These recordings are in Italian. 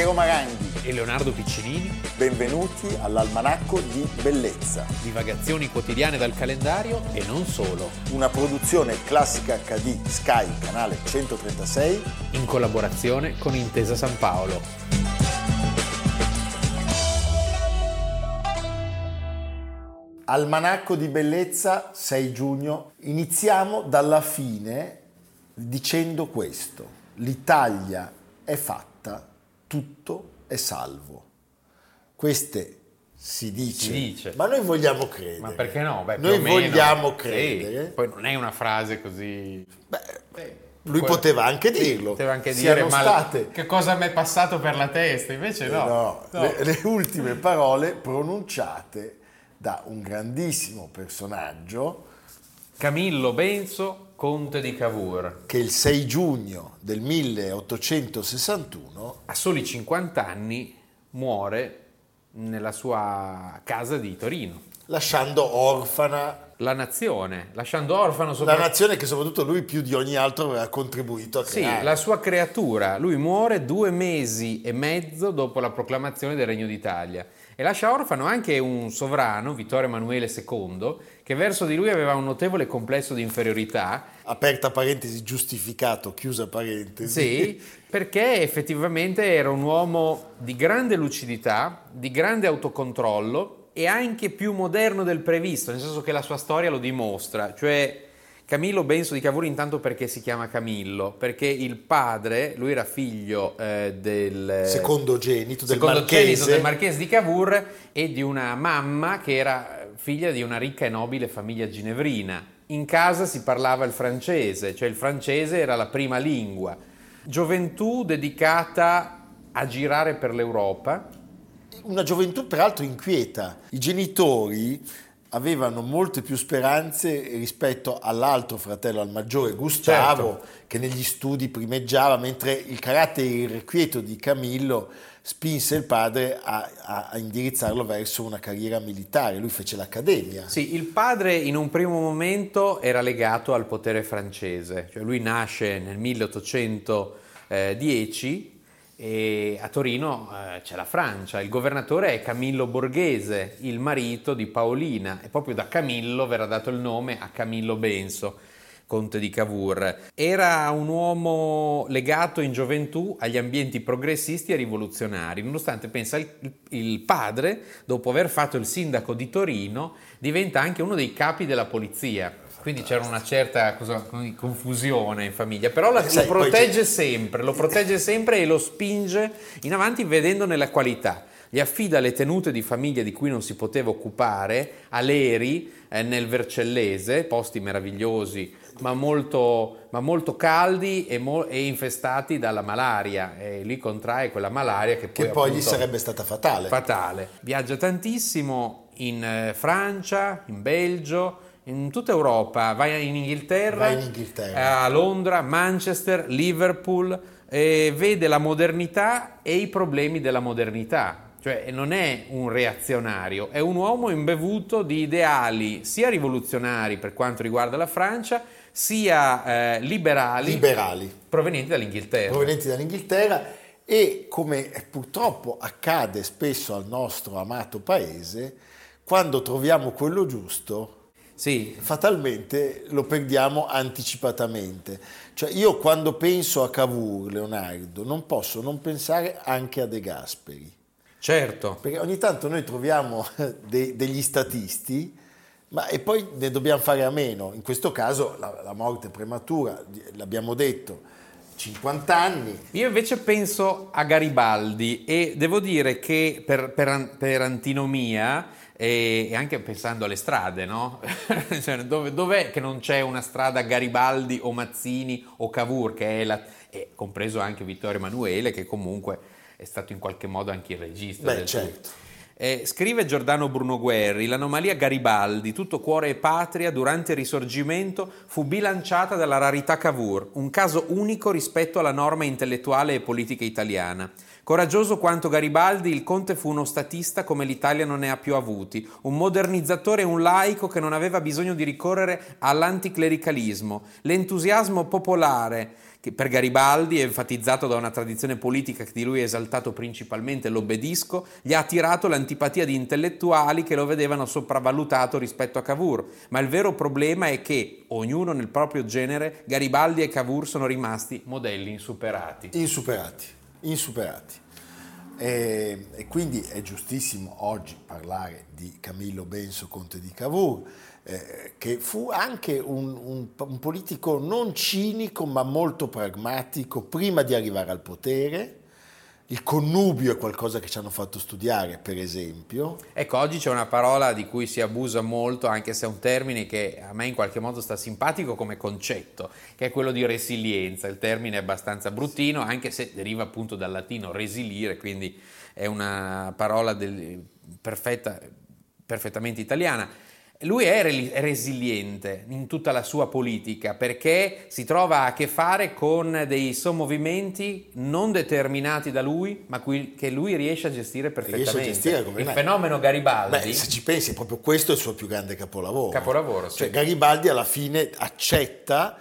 Piero Maranghi e Leonardo Piccinini. Benvenuti all'Almanacco di Bellezza. Divagazioni quotidiane dal calendario e non solo. Una produzione classica HD Sky, canale 136. In collaborazione con Intesa San Paolo. Almanacco di Bellezza 6 giugno. Iniziamo dalla fine dicendo questo. L'Italia è fatta, tutto è salvo. Queste si dice, si dice, ma noi vogliamo credere. Ma perché no? Beh, noi vogliamo meno. credere. Sì, poi non è una frase così... Beh, Beh, lui poteva anche dirlo. Poteva anche dire, state... che cosa mi è passato per la testa? Invece no. no, no. Le, le ultime parole pronunciate da un grandissimo personaggio. Camillo Benso, conte di Cavour. Che il 6 giugno del 1861, a soli 50 anni, muore nella sua casa di Torino. Lasciando orfana la nazione, lasciando orfano soprattutto... La nazione che soprattutto lui più di ogni altro aveva contribuito a creare. Sì, la sua creatura. Lui muore due mesi e mezzo dopo la proclamazione del Regno d'Italia e lascia orfano anche un sovrano, Vittorio Emanuele II, che verso di lui aveva un notevole complesso di inferiorità. Aperta parentesi, giustificato, chiusa parentesi. Sì, perché effettivamente era un uomo di grande lucidità, di grande autocontrollo, e anche più moderno del previsto, nel senso che la sua storia lo dimostra, cioè Camillo Benso di Cavour intanto perché si chiama Camillo? Perché il padre, lui era figlio eh, del secondogenito del, secondogenito del marchese di Cavour e di una mamma che era figlia di una ricca e nobile famiglia ginevrina. In casa si parlava il francese, cioè il francese era la prima lingua. Gioventù dedicata a girare per l'Europa, una gioventù peraltro inquieta. I genitori avevano molte più speranze rispetto all'altro fratello, al maggiore Gustavo, certo. che negli studi primeggiava, mentre il carattere irrequieto di Camillo spinse il padre a, a, a, indirizzarlo verso una carriera militare. Lui fece l'accademia. Sì, il padre in un primo momento era legato al potere francese, cioè lui nasce nel 1810 e a Torino eh, c'è la Francia, il governatore è Camillo Borghese, il marito di Paolina, e proprio da Camillo verrà dato il nome a Camillo Benso, conte di Cavour. Era un uomo legato in gioventù agli ambienti progressisti e rivoluzionari, nonostante pensa il, il padre, dopo aver fatto il sindaco di Torino, diventa anche uno dei capi della polizia quindi c'era una certa cosa, confusione in famiglia, però la, Sai, lo protegge sempre, lo protegge sempre e lo spinge in avanti vedendone la qualità. Gli affida le tenute di famiglia di cui non si poteva occupare a Leri eh, nel Vercellese, posti meravigliosi ma molto, ma molto caldi e, mo- e, infestati dalla malaria e lì contrae quella malaria che poi, che poi gli sarebbe stata fatale. Fatale. Viaggia tantissimo in eh, Francia, in Belgio, in tutta Europa, vai in Inghilterra, vai in Inghilterra. a Londra, Manchester, Liverpool, e vede la modernità e i problemi della modernità. Cioè non è un reazionario, è un uomo imbevuto di ideali sia rivoluzionari per quanto riguarda la Francia, sia eh, liberali, liberali provenienti dall'Inghilterra. Provenienti dall'Inghilterra e come purtroppo accade spesso al nostro amato paese, quando troviamo quello giusto, sì. fatalmente lo perdiamo anticipatamente. Cioè io quando penso a Cavour, Leonardo, non posso non pensare anche a De Gasperi. Certo. Perché ogni tanto noi troviamo de- degli statisti, ma e poi ne dobbiamo fare a meno. In questo caso la, la morte prematura, l'abbiamo detto, 50 anni. Io invece penso a Garibaldi e devo dire che per, per, per antinomia e, anche pensando alle strade, no? cioè, dove, dov'è che non c'è una strada Garibaldi o Mazzini o Cavour, che è la, e compreso anche Vittorio Emanuele, che comunque è stato in qualche modo anche il regista. Beh, certo. Eh, scrive Giordano Bruno Guerri, l'anomalia Garibaldi, tutto cuore e patria, durante il risorgimento fu bilanciata dalla rarità Cavour, un caso unico rispetto alla norma intellettuale e politica italiana. Coraggioso quanto Garibaldi, il conte fu uno statista come l'Italia non ne ha più avuti, un modernizzatore e un laico che non aveva bisogno di ricorrere all'anticlericalismo. L'entusiasmo popolare che per Garibaldi, enfatizzato da una tradizione politica che di lui ha esaltato principalmente l'obbedisco, gli ha attirato l'antipatia di intellettuali che lo vedevano sopravvalutato rispetto a Cavour. Ma il vero problema è che, ognuno nel proprio genere, Garibaldi e Cavour sono rimasti modelli insuperati. Insuperati, insuperati. E, e quindi è giustissimo oggi parlare di Camillo Benso, conte di Cavour eh, che fu anche un, un, un, politico non cinico ma molto pragmatico prima di arrivare al potere. Il connubio è qualcosa che ci hanno fatto studiare, per esempio. Ecco, oggi c'è una parola di cui si abusa molto, anche se è un termine che a me in qualche modo sta simpatico come concetto, che è quello di resilienza. Il termine è abbastanza bruttino, anche se deriva appunto dal latino resilire, quindi è una parola del, perfetta, perfettamente italiana lui è resiliente in tutta la sua politica perché si trova a che fare con dei sommovimenti non determinati da lui, ma che lui riesce a gestire perfettamente. A gestire il me. fenomeno Garibaldi. Beh, se ci pensi, proprio questo è il suo più grande capolavoro. Capolavoro, sì. Cioè, Garibaldi alla fine accetta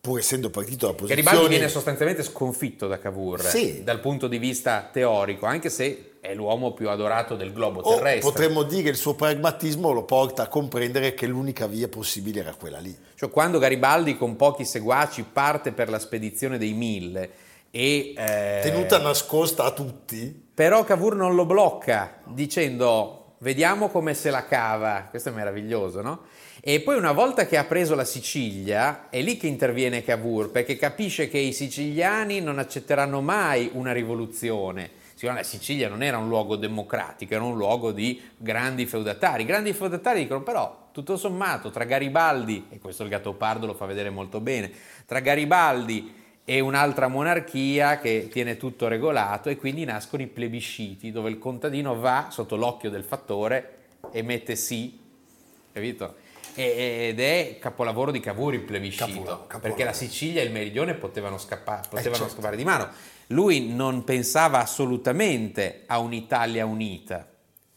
pur essendo partito da posizioni... Garibaldi viene sostanzialmente sconfitto da Cavour sì. dal punto di vista teorico, anche se è l'uomo più adorato del globo o terrestre. Potremmo dire che il suo pragmatismo lo porta a comprendere che l'unica via possibile era quella lì. Cioè quando Garibaldi con pochi seguaci parte per la spedizione dei mille e... Eh, Tenuta nascosta a tutti. Però Cavour non lo blocca dicendo vediamo come se la cava, questo è meraviglioso, no? E poi una volta che ha preso la Sicilia, è lì che interviene Cavour, perché capisce che i siciliani non accetteranno mai una rivoluzione. La Sicilia non era un luogo democratico, era un luogo di grandi feudatari. I grandi feudatari dicono però, tutto sommato, tra Garibaldi, e questo il Gattopardo lo fa vedere molto bene, tra Garibaldi e un'altra monarchia che tiene tutto regolato e quindi nascono i plebisciti, dove il contadino va sotto l'occhio del fattore e mette sì, capito? ed è capolavoro di Cavour il plebiscito, capolavoro. perché la Sicilia e il Meridione potevano, scappare, eh, potevano eh certo. scappare di mano. Lui non pensava assolutamente a un'Italia unita.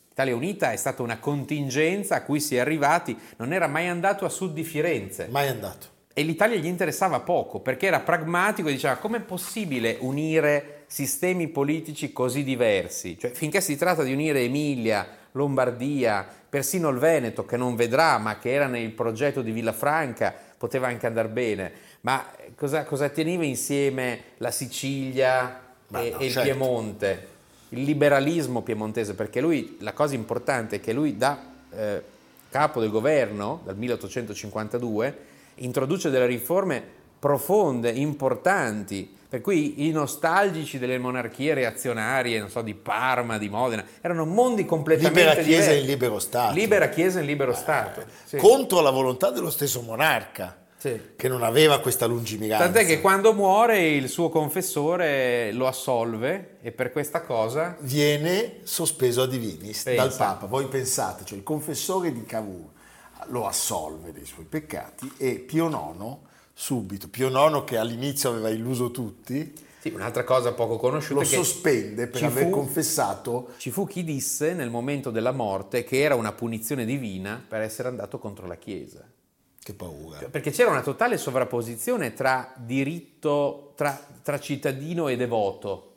L'Italia unita è stata una contingenza a cui si è arrivati, non era mai andato a sud di Firenze. Mai andato. E l'Italia gli interessava poco perché era pragmatico e diceva com'è possibile unire sistemi politici così diversi? Cioè, finché si tratta di unire Emilia, Lombardia, persino il Veneto che non vedrà ma che era nel progetto di Villafranca poteva anche andare bene, ma cosa, cosa teneva insieme la Sicilia e, no, e il certo. Piemonte? Il liberalismo piemontese, perché lui, la cosa importante è che lui da eh, capo del governo, dal 1852, introduce delle riforme profonde, importanti, per cui i nostalgici delle monarchie reazionarie, non so, di Parma, di Modena, erano mondi completamente Libera Chiesa diversi. in libero Stato. Libera Chiesa in libero Stato. Sì. Contro la volontà dello stesso monarca. Sì. Che non aveva questa lungimiranza. Tant'è che quando muore il suo confessore lo assolve e per questa cosa viene sospeso a divinis Pensa. dal Papa. Voi pensate, cioè il confessore di Cavour lo assolve dei suoi peccati e Pio IX subito. Pio IX che all'inizio aveva illuso tutti. Sì, un'altra cosa poco conosciuta. Lo sospende per aver fu, confessato. Ci fu chi disse nel momento della morte che era una punizione divina per essere andato contro la Chiesa. Che paura. Perché c'era una totale sovrapposizione tra diritto, tra, tra cittadino e devoto.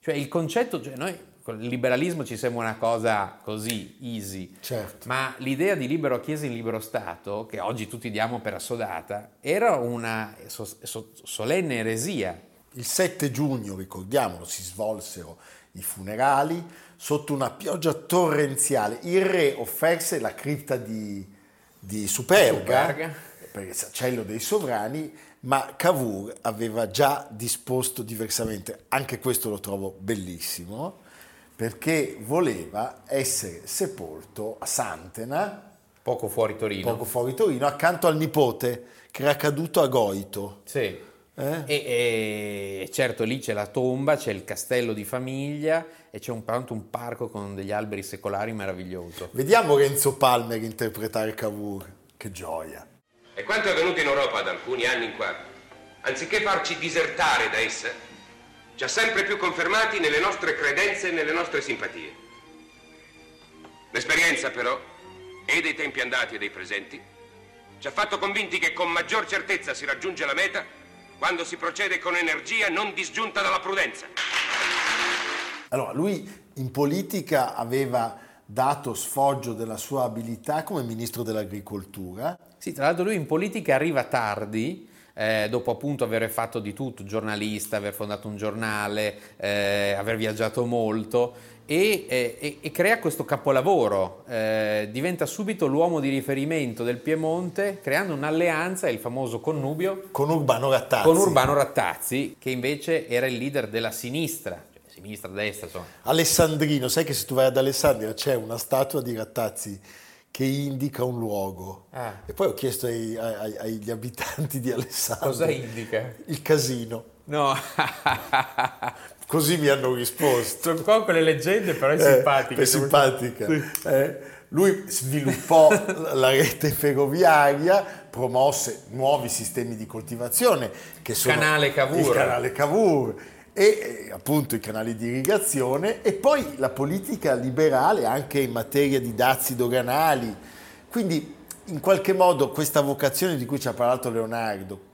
Cioè il concetto, cioè noi il liberalismo ci sembra una cosa così easy, certo. ma l'idea di libero chiesa in libero Stato, che oggi tutti diamo per assodata, era una solenne eresia. Il 7 giugno, ricordiamolo, si svolsero i funerali sotto una pioggia torrenziale. Il re offerse la cripta di, di Superga, Superga. per il sacello dei sovrani, ma Cavour aveva già disposto diversamente. Anche questo lo trovo bellissimo perché voleva essere sepolto a Santena, poco fuori Torino, poco fuori Torino accanto al nipote che era caduto a Goito. Sì. Eh? E, e, certo lì c'è la tomba, c'è il castello di famiglia e c'è un, un parco con degli alberi secolari meraviglioso. Vediamo Renzo Palmer interpretare Cavour, che gioia. E quanto è avvenuto in Europa da alcuni anni in qua, anziché farci disertare da essa, ci ha sempre più confermati nelle nostre credenze e nelle nostre simpatie. L'esperienza però, e dei tempi andati e dei presenti, ci ha fatto convinti che con maggior certezza si raggiunge la meta quando si procede con energia non disgiunta dalla prudenza. Allora, lui in politica aveva dato sfoggio della sua abilità come ministro dell'agricoltura. Sì, tra l'altro lui in politica arriva tardi, eh, dopo appunto aver fatto di tutto, giornalista, aver fondato un giornale, eh, aver viaggiato molto e, e, e crea questo capolavoro, eh, diventa subito l'uomo di riferimento del Piemonte creando un'alleanza, il famoso connubio, con Urbano Rattazzi. Con Urbano Rattazzi, che invece era il leader della sinistra, sinistra, destra, insomma. Alessandrino, sai che se tu vai ad Alessandria c'è una statua di Rattazzi che indica un luogo. Ah. E poi ho chiesto ai, ai, agli abitanti di Alessandria. Cosa indica? Il casino. No. Così mi hanno risposto. Sono qua con le leggende, però è eh, simpatica. È simpatica. Sì. Eh, lui sviluppò la rete ferroviaria, promosse nuovi sistemi di coltivazione che sono canale Cavour. il canale Cavour e eh, appunto i canali di irrigazione e poi la politica liberale anche in materia di dazi doganali. Quindi in qualche modo questa vocazione di cui ci ha parlato Leonardo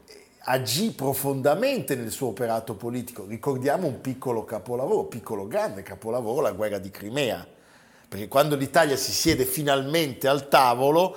agì profondamente nel suo operato politico. Ricordiamo un piccolo capolavoro, piccolo grande capolavoro, la guerra di Crimea, perché quando l'Italia si siede finalmente al tavolo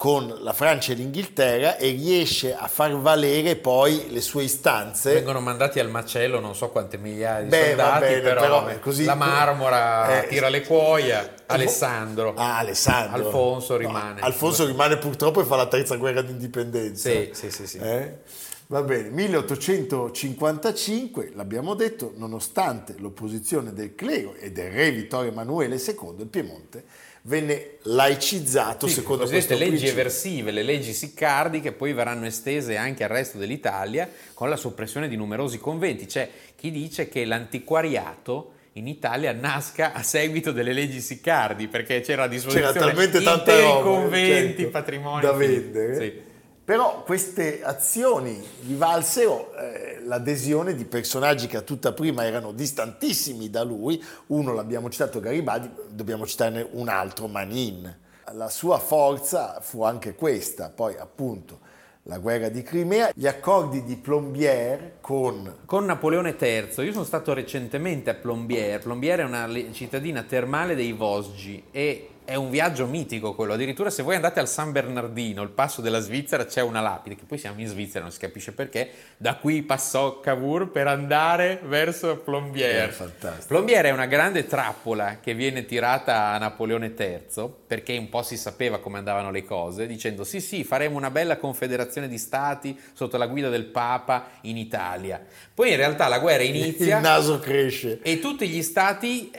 con la Francia e l'Inghilterra e riesce a far valere poi le sue istanze. Vengono mandati al macello non so quante migliaia di Beh, soldati, bene, però, però così, la Marmora eh, tira le cuoia, Alessandro, ah, Alessandro. Alfonso rimane. Alfonso rimane purtroppo e fa la terza guerra d'indipendenza. Sì, sì, sì. sì. Eh? Va bene, 1855, l'abbiamo detto, nonostante l'opposizione del clero e del re Vittorio Emanuele II, il Piemonte venne laicizzato sì, secondo queste leggi principio. eversive, le leggi siccardi che poi verranno estese anche al resto dell'Italia con la soppressione di numerosi conventi. C'è chi dice che l'antiquariato in Italia nasca a seguito delle leggi siccardi perché c'era a disposizione c'era talmente tanta roba, conventi, certo, patrimoni da vendere. Sì. Però queste azioni gli valsero eh, l'adesione di personaggi che a tutta prima erano distantissimi da lui. Uno l'abbiamo citato Garibaldi, dobbiamo citarne un altro, Manin. La sua forza fu anche questa, poi appunto la guerra di Crimea, gli accordi di Plombières con... Con Napoleone III. Io sono stato recentemente a Plombières. Plombières è una cittadina termale dei Vosgi e è un viaggio mitico quello, addirittura se voi andate al San Bernardino, il passo della Svizzera, c'è una lapide, che poi siamo in Svizzera, non si capisce perché, da qui passò Cavour per andare verso Plombières. È Plombières è una grande trappola che viene tirata a Napoleone III, perché un po' si sapeva come andavano le cose, dicendo sì sì, faremo una bella confederazione di stati sotto la guida del Papa in Italia. Poi in realtà la guerra inizia... Il naso cresce. E tutti gli stati...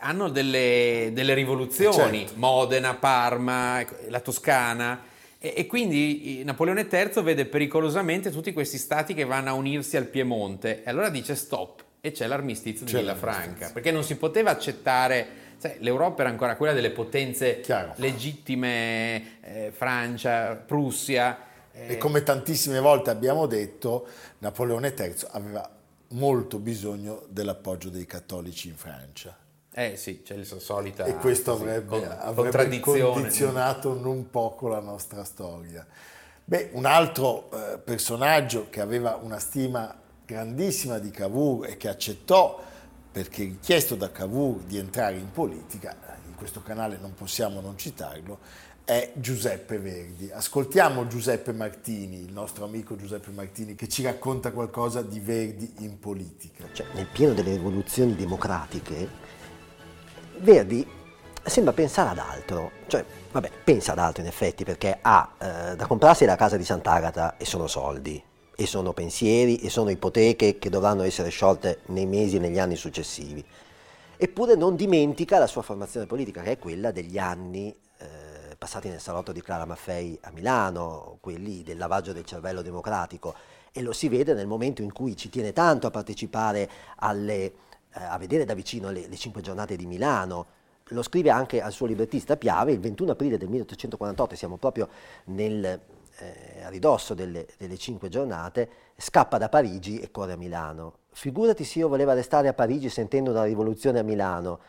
Eh, hanno delle, delle rivoluzioni, certo. Modena, Parma, la Toscana. E, e, quindi Napoleone III vede pericolosamente tutti questi stati che vanno a unirsi al Piemonte. E allora dice stop e c'è l'armistizio di Villafranca, perché non si poteva accettare... Sai, L'Europa era ancora quella delle potenze Chiaro. legittime, eh, Francia, Prussia. Eh. E come tantissime volte abbiamo detto, Napoleone III aveva molto bisogno dell'appoggio dei cattolici in Francia. Eh sì, c'è la solita E questo avrebbe, avrebbe condizionato non poco la nostra storia. Beh, un altro eh, personaggio che aveva una stima grandissima di Cavour e che accettò perché richiesto da Cavour di entrare in politica, in questo canale non possiamo non citarlo, è Giuseppe Verdi. Ascoltiamo Giuseppe Martini, il nostro amico Giuseppe Martini, che ci racconta qualcosa di Verdi in politica. Cioè, nel pieno delle rivoluzioni democratiche, Verdi sembra pensare ad altro, cioè, vabbè, pensa ad altro in effetti perché ha eh, da comprarsi la casa di Sant'Agata e sono soldi, e sono pensieri, e sono ipoteche che dovranno essere sciolte nei mesi e negli anni successivi. Eppure non dimentica la sua formazione politica, che è quella degli anni eh, passati nel salotto di Clara Maffei a Milano, quelli del lavaggio del cervello democratico, e lo si vede nel momento in cui ci tiene tanto a partecipare alle eh, a vedere da vicino le, le, cinque giornate di Milano. Lo scrive anche al suo librettista Piave il 21 aprile del 1848, siamo proprio nel, eh, ridosso delle, delle cinque giornate, scappa da Parigi e corre a Milano. Figurati se io voleva restare a Parigi sentendo una rivoluzione a Milano.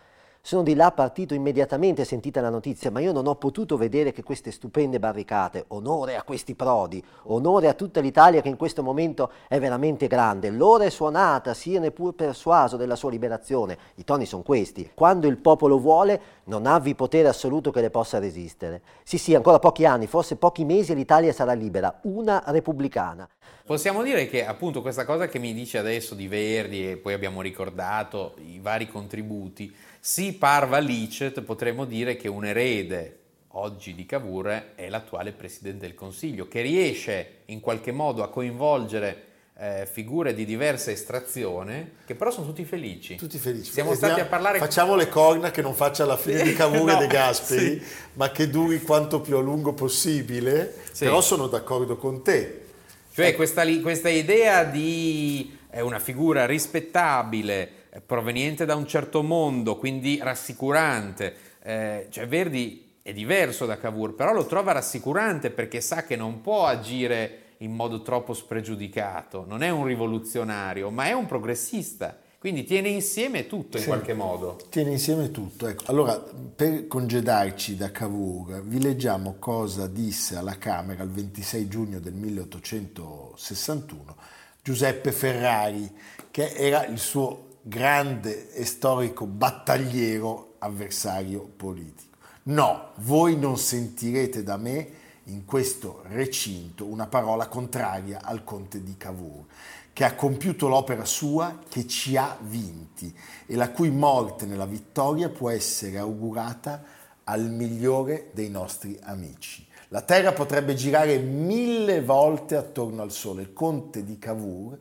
Sono di là partito immediatamente sentita la notizia, ma io non ho potuto vedere che queste stupende barricate, onore a questi prodi, onore a tutta l'Italia che in questo momento è veramente grande. L'ora è suonata, sia neppur persuaso della sua liberazione. I toni sono questi. Quando il popolo vuole, non avvi potere assoluto che le possa resistere. Sì, sì, ancora pochi anni, forse pochi mesi l'Italia sarà libera, una repubblicana. Possiamo dire che appunto questa cosa che mi dice adesso di Verdi e poi abbiamo ricordato i vari contributi, sì, Parva licet, potremmo dire che un erede oggi di Cavour è l'attuale Presidente del Consiglio, che riesce in qualche modo a coinvolgere eh, figure di diversa estrazione, che però sono tutti felici. Tutti felici. Siamo stati a parlare... Facciamo le corna che non faccia la fine di Cavour no, e De Gasperi, sì. ma che duri quanto più a lungo possibile, Sì. però sono d'accordo con te. Cioè questa, li- questa idea di eh, una figura rispettabile, proveniente da un certo mondo, quindi rassicurante, eh, cioè Verdi è diverso da Cavour, però lo trova rassicurante perché sa che non può agire in modo troppo spregiudicato, non è un rivoluzionario, ma è un progressista, quindi tiene insieme tutto in Sì. qualche modo. Tiene insieme tutto. Ecco. Allora, per congedarci da Cavour, vi leggiamo cosa disse alla Camera il 26 giugno del 1861 Giuseppe Ferrari, che era il suo grande e storico battagliero avversario politico. No, voi non sentirete da me in questo recinto una parola contraria al conte di Cavour, che ha compiuto l'opera sua, che ci ha vinti e la cui morte nella vittoria può essere augurata al migliore dei nostri amici. La Terra potrebbe girare mille volte attorno al Sole, il conte di Cavour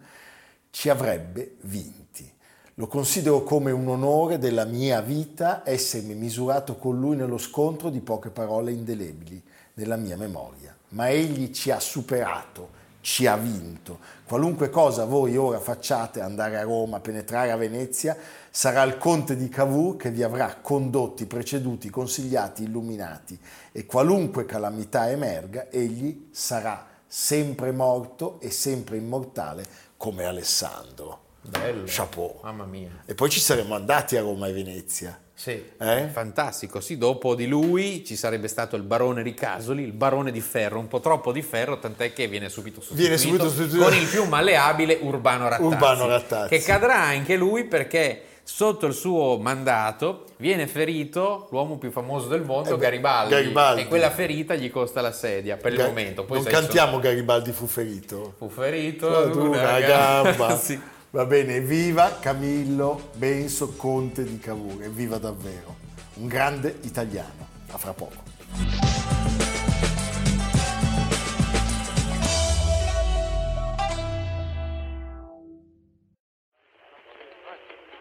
ci avrebbe vinti. Lo considero come un onore della mia vita essermi misurato con lui nello scontro di poche parole indelebili nella mia memoria. Ma egli ci ha superato, ci ha vinto. Qualunque cosa voi ora facciate, andare a Roma, penetrare a Venezia, sarà il conte di Cavour che vi avrà condotti, preceduti, consigliati, illuminati. E qualunque calamità emerga, egli sarà sempre morto e sempre immortale come Alessandro. Bello. Chapeau. Mamma mia. E poi ci saremmo andati a Roma e Venezia. Sì, Eh? fantastico. Sì, dopo di lui ci sarebbe stato il barone Ricasoli, il barone di ferro, un po' troppo di ferro, tant'è che viene subito sostituito, Viene subito sostituito. con il più malleabile Urbano Rattazzi, Urbano Rattazzi. che cadrà anche lui perché sotto il suo mandato viene ferito l'uomo più famoso del mondo, Eh beh, Garibaldi, Garibaldi. e quella ferita gli costa la sedia per il momento. Poi non cantiamo Garibaldi fu ferito. Fu ferito Ad una gamba. Sì. Va bene, viva Camillo Benso, conte di Cavour, evviva davvero. Un grande italiano. A fra poco.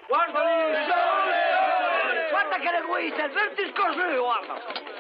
Guarda! Guarda che le guide, il discorso lì, guarda!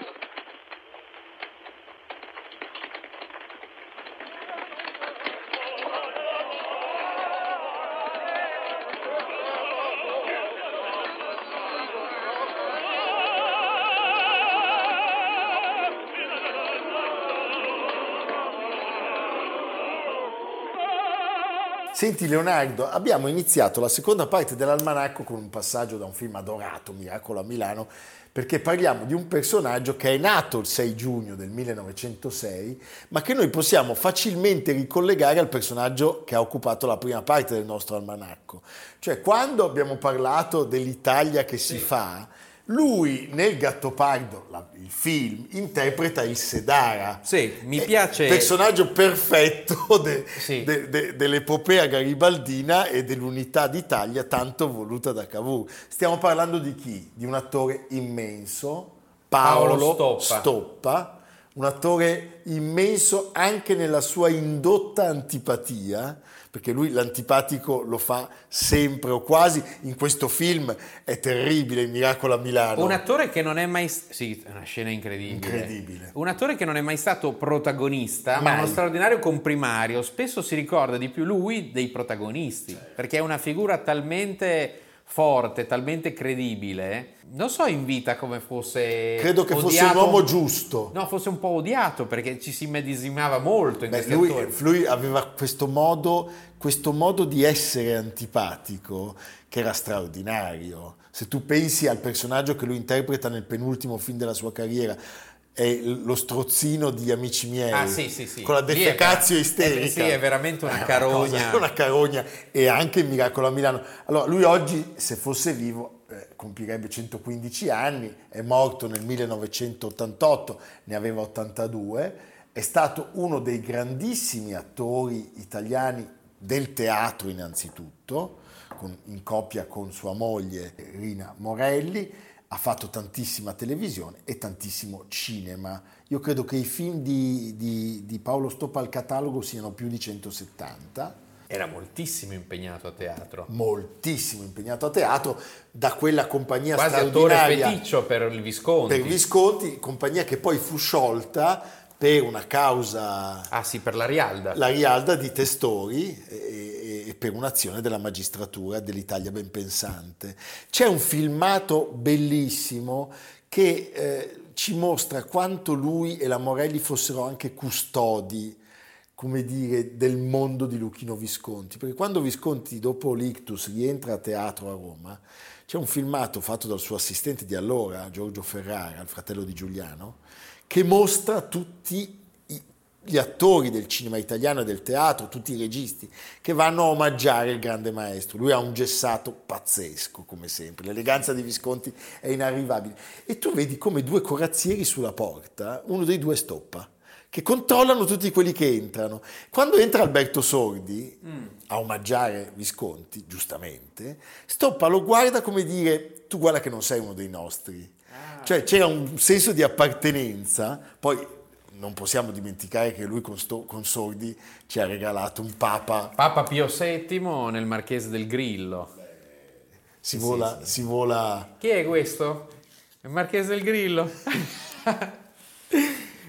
Senti Leonardo, abbiamo iniziato la seconda parte dell'almanacco con un passaggio da un film adorato, Miracolo a Milano, perché parliamo di un personaggio che è nato il 6 giugno del 1906, ma che noi possiamo facilmente ricollegare al personaggio che ha occupato la prima parte del nostro almanacco. Cioè, quando abbiamo parlato dell'Italia che si fa, lui nel Gattopardo, la- il film, interpreta il Sedara. Sì, mi piace- il personaggio perfetto de- Sì. de- de- dell'epopea garibaldina e dell'unità d'Italia tanto voluta da Cavour. Stiamo parlando di chi? Di un attore immenso, Paolo, Paolo Stoppa. Stoppa. Un attore immenso anche nella sua indotta antipatia, perché lui l'antipatico lo fa sempre o quasi, in questo film è terribile, il Miracolo a Milano. Un attore che non è mai... Sì, è una scena incredibile. Incredibile. Un attore che non è mai stato protagonista, ma Mai. uno straordinario comprimario. Spesso si ricorda di più lui dei protagonisti, perché è una figura talmente forte, talmente credibile, non so in vita come fosse Credo che fosse odiato- un uomo giusto. No, fosse un po' odiato perché ci si medesimava molto in Beh, lui, lui aveva questo modo, questo modo di essere antipatico che era straordinario. Se tu pensi al personaggio che lui interpreta nel penultimo film della sua carriera, è lo strozzino di Amici miei, Ah, sì, sì, sì. con la è defecazio ver- isterica. eh, sì, è veramente una È carogna. cosa- È una carogna e anche il miracolo a Milano. Allora, lui oggi, se fosse vivo, eh, compirebbe 115 anni, è morto nel 1988, ne aveva 82, è stato uno dei grandissimi attori italiani del teatro innanzitutto, con- in coppia con sua moglie Rina Morelli, ha fatto tantissima televisione e tantissimo cinema. Io credo che i film di, di- di Paolo Stoppa al catalogo siano più di 170 Era moltissimo impegnato a teatro. moltissimo impegnato a teatro da quella compagnia Quasi attore straordinaria feticcio per il Visconti. per Visconti, compagnia che poi fu sciolta per una causa, Ah sì, per la Rialda. la Rialda di Testori e per un'azione della magistratura dell'Italia ben pensante. C'è un filmato bellissimo che eh, ci mostra quanto lui e la Morelli fossero anche custodi come dire, del mondo di Luchino Visconti, perché quando Visconti dopo l'ictus rientra a teatro a Roma, c'è un filmato fatto dal suo assistente di allora, Giorgio Ferrara, il fratello di Giuliano, che mostra tutti gli attori del cinema italiano e del teatro, tutti i registi, che vanno a omaggiare il grande maestro. Lui ha un gessato pazzesco, come sempre, l'eleganza di Visconti è inarrivabile. E tu vedi come due corazzieri sulla porta, uno dei due stoppa che controllano tutti quelli che entrano. Quando entra Alberto Sordi a omaggiare Visconti, giustamente, Stoppa lo guarda come dire tu guarda che non sei uno dei nostri. Cioè c'era un senso di appartenenza, poi non possiamo dimenticare che lui con, Sto- con Sordi ci ha regalato un papa, Papa Pio VII nel Marchese del Grillo. si vola, si vola Chi è questo? Il Marchese del Grillo.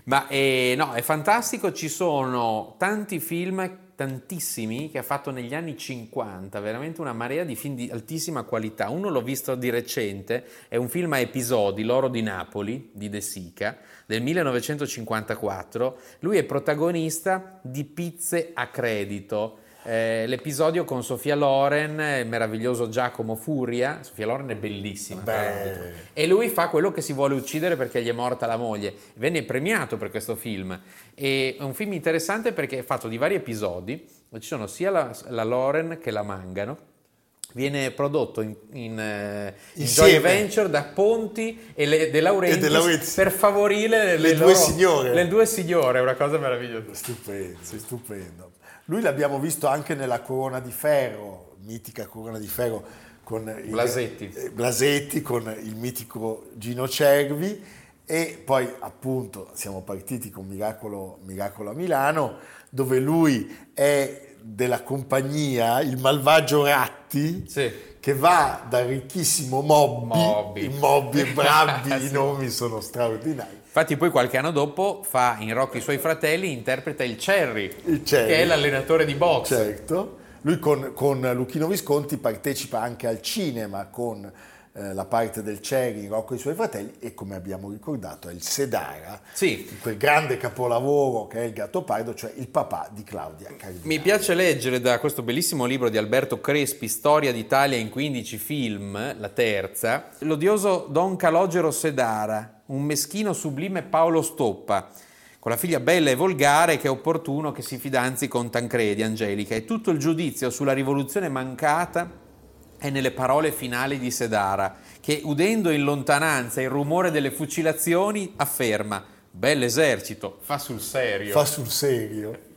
Ma eh, no, è fantastico, ci sono tanti film, tantissimi, che ha fatto negli anni 50, veramente una marea di film di altissima qualità. Uno l'ho visto di recente, è un film a episodi, L'oro di Napoli, di De Sica, del 1954. Lui è protagonista di Pizze a credito. Eh, l'episodio con Sofia Loren, il meraviglioso Giacomo Furia. Sofia Loren è bellissima. E lui fa quello che si vuole uccidere perché gli è morta la moglie. Venne premiato per questo film. E è un film interessante perché è fatto di vari episodi. Ci sono sia la, la Loren che la Mangano. Viene prodotto in, in, eh, in joint venture da Ponti e le- De Laurentiis, E De Laurentiis. per favorire le, Le due loro- signore. Le due signore, è una cosa meravigliosa. Stupendo, stupendo. Lui l'abbiamo visto anche nella Corona di Ferro, mitica Corona di Ferro con il- Blasetti. eh, Blasetti, con il mitico Gino Cervi e poi appunto siamo partiti con Miracolo, Miracolo a Milano dove lui è della compagnia Il Malvagio Ratti Sì. che va dal ricchissimo Mobby, Mobby. i Mobby e Brabbi, i Sì. nomi sono straordinari. Infatti poi qualche anno dopo fa in Rocky i suoi fratelli, interpreta il Cherry, Il Cherry. che è l'allenatore di box. Certo, lui con, con Luchino Visconti partecipa anche al cinema con eh, la parte del Cherry in Rocco e i suoi fratelli e come abbiamo ricordato è il Sedara, Sì. quel grande capolavoro che è il Gattopardo, cioè il papà di Claudia Cardinale. Mi piace leggere da questo bellissimo libro di Alberto Crespi, Storia d'Italia in 15 film, la terza, l'odioso Don Calogero Sedara, un meschino sublime Paolo Stoppa, con la figlia bella e volgare che è opportuno che si fidanzi con Tancredi, Angelica, e tutto il giudizio sulla rivoluzione mancata è nelle parole finali di Sedara, che udendo in lontananza il rumore delle fucilazioni afferma Bell'esercito, fa sul serio. Fa sul serio.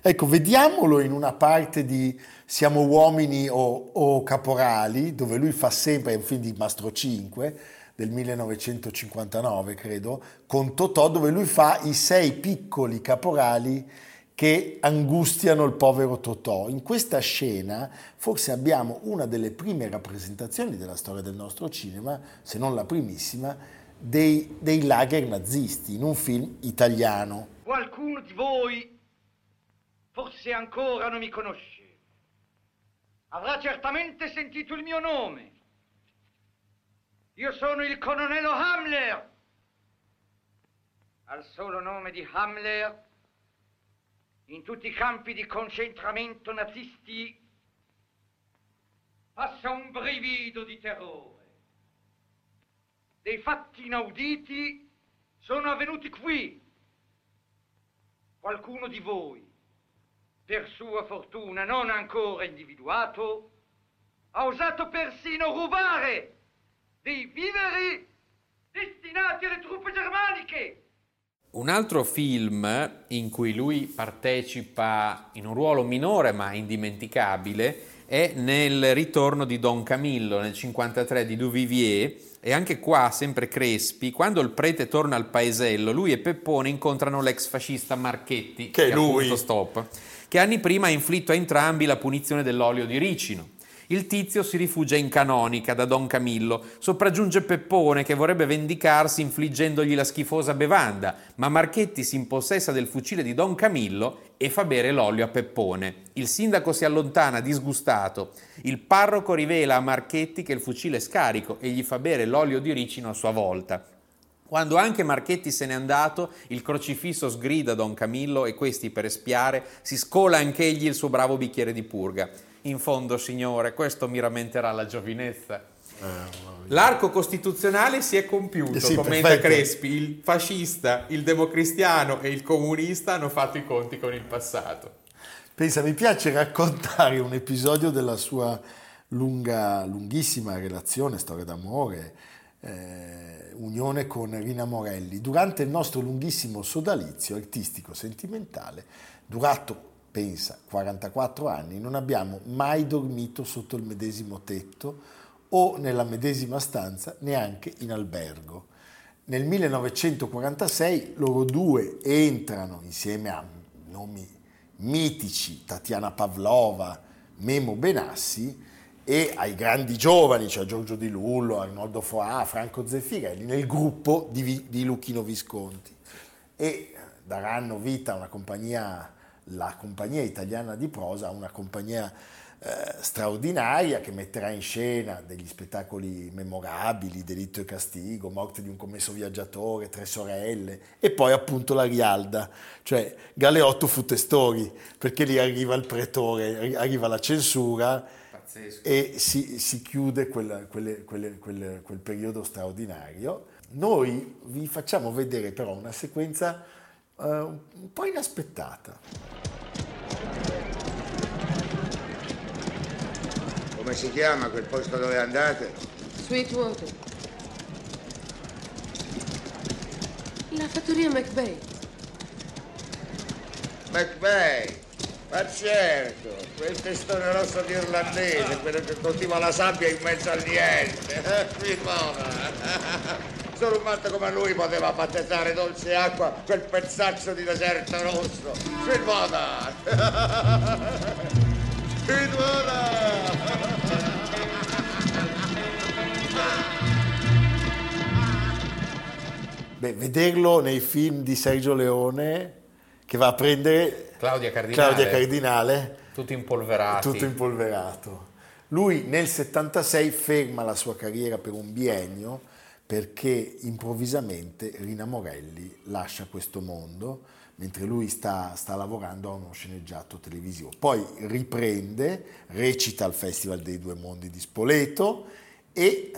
Ecco, vediamolo in una parte di Siamo uomini o, o caporali, dove lui fa sempre, è un film di Mastro 5 del 1959, credo, con Totò, dove lui fa i sei piccoli caporali che angustiano il povero Totò. In questa scena forse abbiamo una delle prime rappresentazioni della storia del nostro cinema, se non la primissima, dei, dei lager nazisti in un film italiano. Qualcuno di voi forse ancora non mi conosce. Avrà certamente sentito il mio nome. Io sono il colonnello Hamler. Al solo nome di Hamler, in tutti i campi di concentramento nazisti passa un brivido di terrore. Dei fatti inauditi sono avvenuti qui. Qualcuno di voi, per sua fortuna non ancora individuato, ha osato persino rubare dei viveri destinati alle truppe germaniche. Un altro film in cui lui partecipa in un ruolo minore ma indimenticabile è nel ritorno di Don Camillo nel 53 di Duvivier e anche qua sempre Crespi, quando il prete torna al paesello, lui e Peppone incontrano l'ex fascista Marchetti, Che è lui. stop, che anni prima ha inflitto a entrambi la punizione dell'olio di ricino. Il tizio si rifugia in canonica da Don Camillo, sopraggiunge Peppone che vorrebbe vendicarsi infliggendogli la schifosa bevanda, ma Marchetti si impossessa del fucile di Don Camillo e fa bere l'olio a Peppone. Il sindaco si allontana disgustato. Il parroco rivela a Marchetti che il fucile è scarico e gli fa bere l'olio di ricino a sua volta. Quando anche Marchetti se n'è andato, il crocifisso sgrida Don Camillo e questi, per espiare, si scola anch'egli il suo bravo bicchiere di purga. In fondo, signore, questo mi rammenterà la giovinezza. L'arco costituzionale si è compiuto, Eh, sì, commenta perfetto. Crespi. Il fascista, il democristiano e il comunista hanno fatto i conti con il passato. Pensa, mi piace raccontare un episodio della sua lunga, lunghissima relazione, storia d'amore, eh, unione con Rina Morelli. Durante il nostro lunghissimo sodalizio artistico-sentimentale, durato, pensa, 44 anni, non abbiamo mai dormito sotto il medesimo tetto o nella medesima stanza, neanche in albergo. Nel 1946 loro due entrano insieme a nomi mitici, Tatiana Pavlova, Memo Benassi, e ai grandi giovani, cioè Giorgio Di Lullo, Arnoldo Foà, Franco Zeffirelli, nel gruppo di, di Luchino Visconti. E eh, daranno vita a una compagnia, la compagnia italiana di prosa, una compagnia eh, straordinaria che metterà in scena degli spettacoli memorabili, Delitto e Castigo, Morte di un commesso viaggiatore, Tre sorelle e poi appunto la Rialda, cioè Galeotto fu testori, perché lì arriva il pretore, arri- arriva la censura Pazzesco. e si, si chiude quel, quelle- quelle- quel- quel periodo straordinario. Noi vi facciamo vedere però una sequenza eh, un po' inaspettata. Come si chiama quel posto dove andate? Sweetwater. La fattoria McBay. McVeigh. Ma certo, quel testone rosso di irlandese, quello che coltiva la sabbia in mezzo al niente. Filmona. Solo un matto come lui poteva battezzare dolce acqua quel pezzaccio di deserto rosso. Filmona. Filmona. Beh, vederlo nei film di Sergio Leone che va a prendere Claudia Cardinale. Claudia Cardinale, Tutti impolverati. tutto impolverato. Lui nel 76 ferma la sua carriera per un biennio perché improvvisamente Rina Morelli lascia questo mondo mentre lui sta, sta lavorando a uno sceneggiato televisivo. Poi riprende, recita al Festival dei Due Mondi di Spoleto e eh,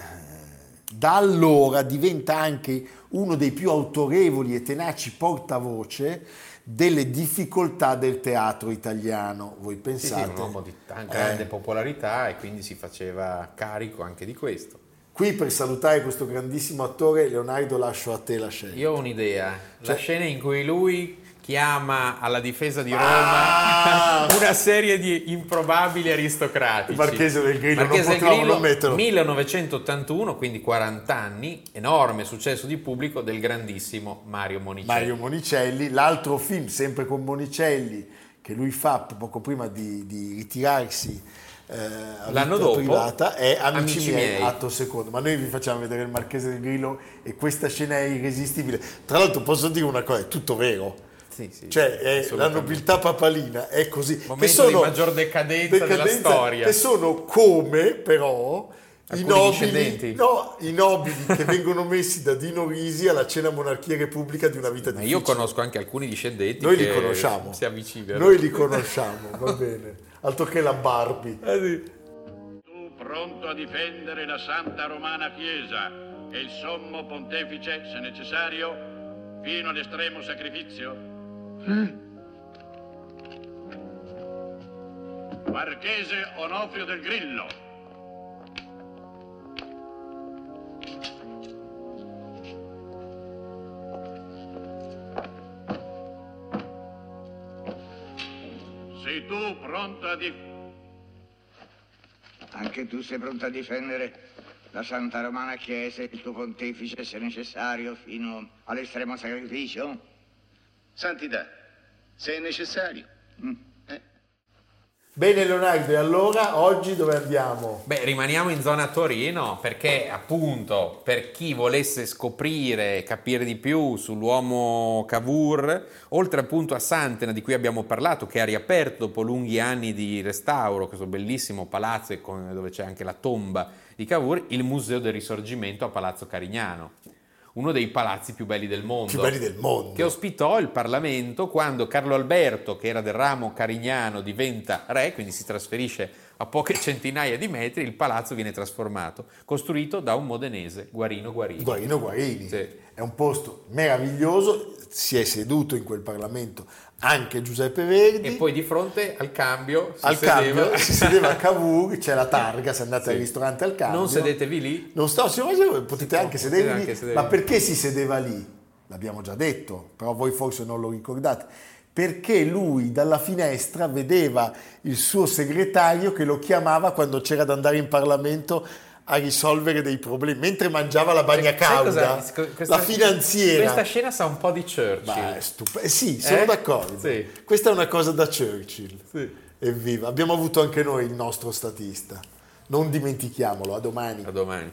da allora diventa anche uno dei più autorevoli e tenaci portavoce delle difficoltà del teatro italiano. Voi Sì, pensate? sì, un uomo di tan- Eh, grande popolarità e quindi si faceva carico anche di questo. Qui per salutare questo grandissimo attore, Leonardo, lascio a te la scelta. Io ho un'idea, la Cioè- scena in cui lui chiama alla difesa di Ah! Roma una serie di improbabili aristocratici. Il Marchese del Grillo, non Marchese del potevamo non metterlo. 1981, quindi 40 anni, enorme successo di pubblico del grandissimo Mario Monicelli. Mario Monicelli, l'altro film sempre con Monicelli che lui fa poco prima di, di ritirarsi eh, L'anno dopo, privata è Amici, Amici miei, miei. atto secondo. Ma noi vi facciamo vedere il Marchese del Grillo e questa scena è irresistibile. Tra l'altro posso dire una cosa, è tutto vero. Sì, sì, Cioè, è la nobiltà papalina è così. Momento di maggior decadenza della storia. Che sono come, però, I nobili, no, i nobili che vengono messi da Dino Risi alla cena monarchia e repubblica di una vita Ma difficile. io conosco anche alcuni discendenti Noi li che conosciamo. si avvicinano. Noi li conosciamo, va bene. Altro che la Barbie. Tu pronto a difendere la Santa Romana Chiesa e il Sommo Pontefice, se necessario, fino all'estremo sacrificio? Marchese Onofrio del Grillo. Sei tu pronto a difendere... Anche tu sei pronto a difendere la Santa Romana Chiesa e il tuo pontefice, se necessario, fino all'estremo sacrificio? Santità, se è necessario. Bene Leonardo, e allora oggi dove andiamo? Beh, rimaniamo in zona Torino perché appunto per chi volesse scoprire, capire di più sull'uomo Cavour, oltre appunto a Santena di cui abbiamo parlato, che ha riaperto dopo lunghi anni di restauro, questo bellissimo palazzo e dove c'è anche la tomba di Cavour, il Museo del Risorgimento a Palazzo Carignano, uno dei palazzi più belli del mondo. Più belli del mondo. Che ospitò il Parlamento quando Carlo Alberto, che era del ramo carignano, diventa re, quindi si trasferisce a poche centinaia di metri, il palazzo viene trasformato, costruito da un modenese, Guarino Guarini. Guarino Guarini. Sì. È un posto meraviglioso, si è seduto in quel Parlamento anche Giuseppe Verdi. E poi di fronte al cambio si al sedeva... cambio si sedeva a Cavour, c'è la targa, se andate al ristorante al cambio. Non sedetevi lì, Non sto, sì, potete anche potete sedervi anche lì. Ma perché si sedeva lì? L'abbiamo già detto, però voi forse non lo ricordate. Perché lui dalla finestra vedeva il suo segretario che lo chiamava quando c'era da andare in Parlamento a risolvere dei problemi, mentre mangiava la bagna cauda, questa- la finanziera. Questa scena sa un po' di Churchill. Stup- eh sì, sono Eh? d'accordo. Sì. Questa è una cosa da Churchill. Evviva. Abbiamo avuto anche noi il nostro statista. Non dimentichiamolo, a domani. A domani.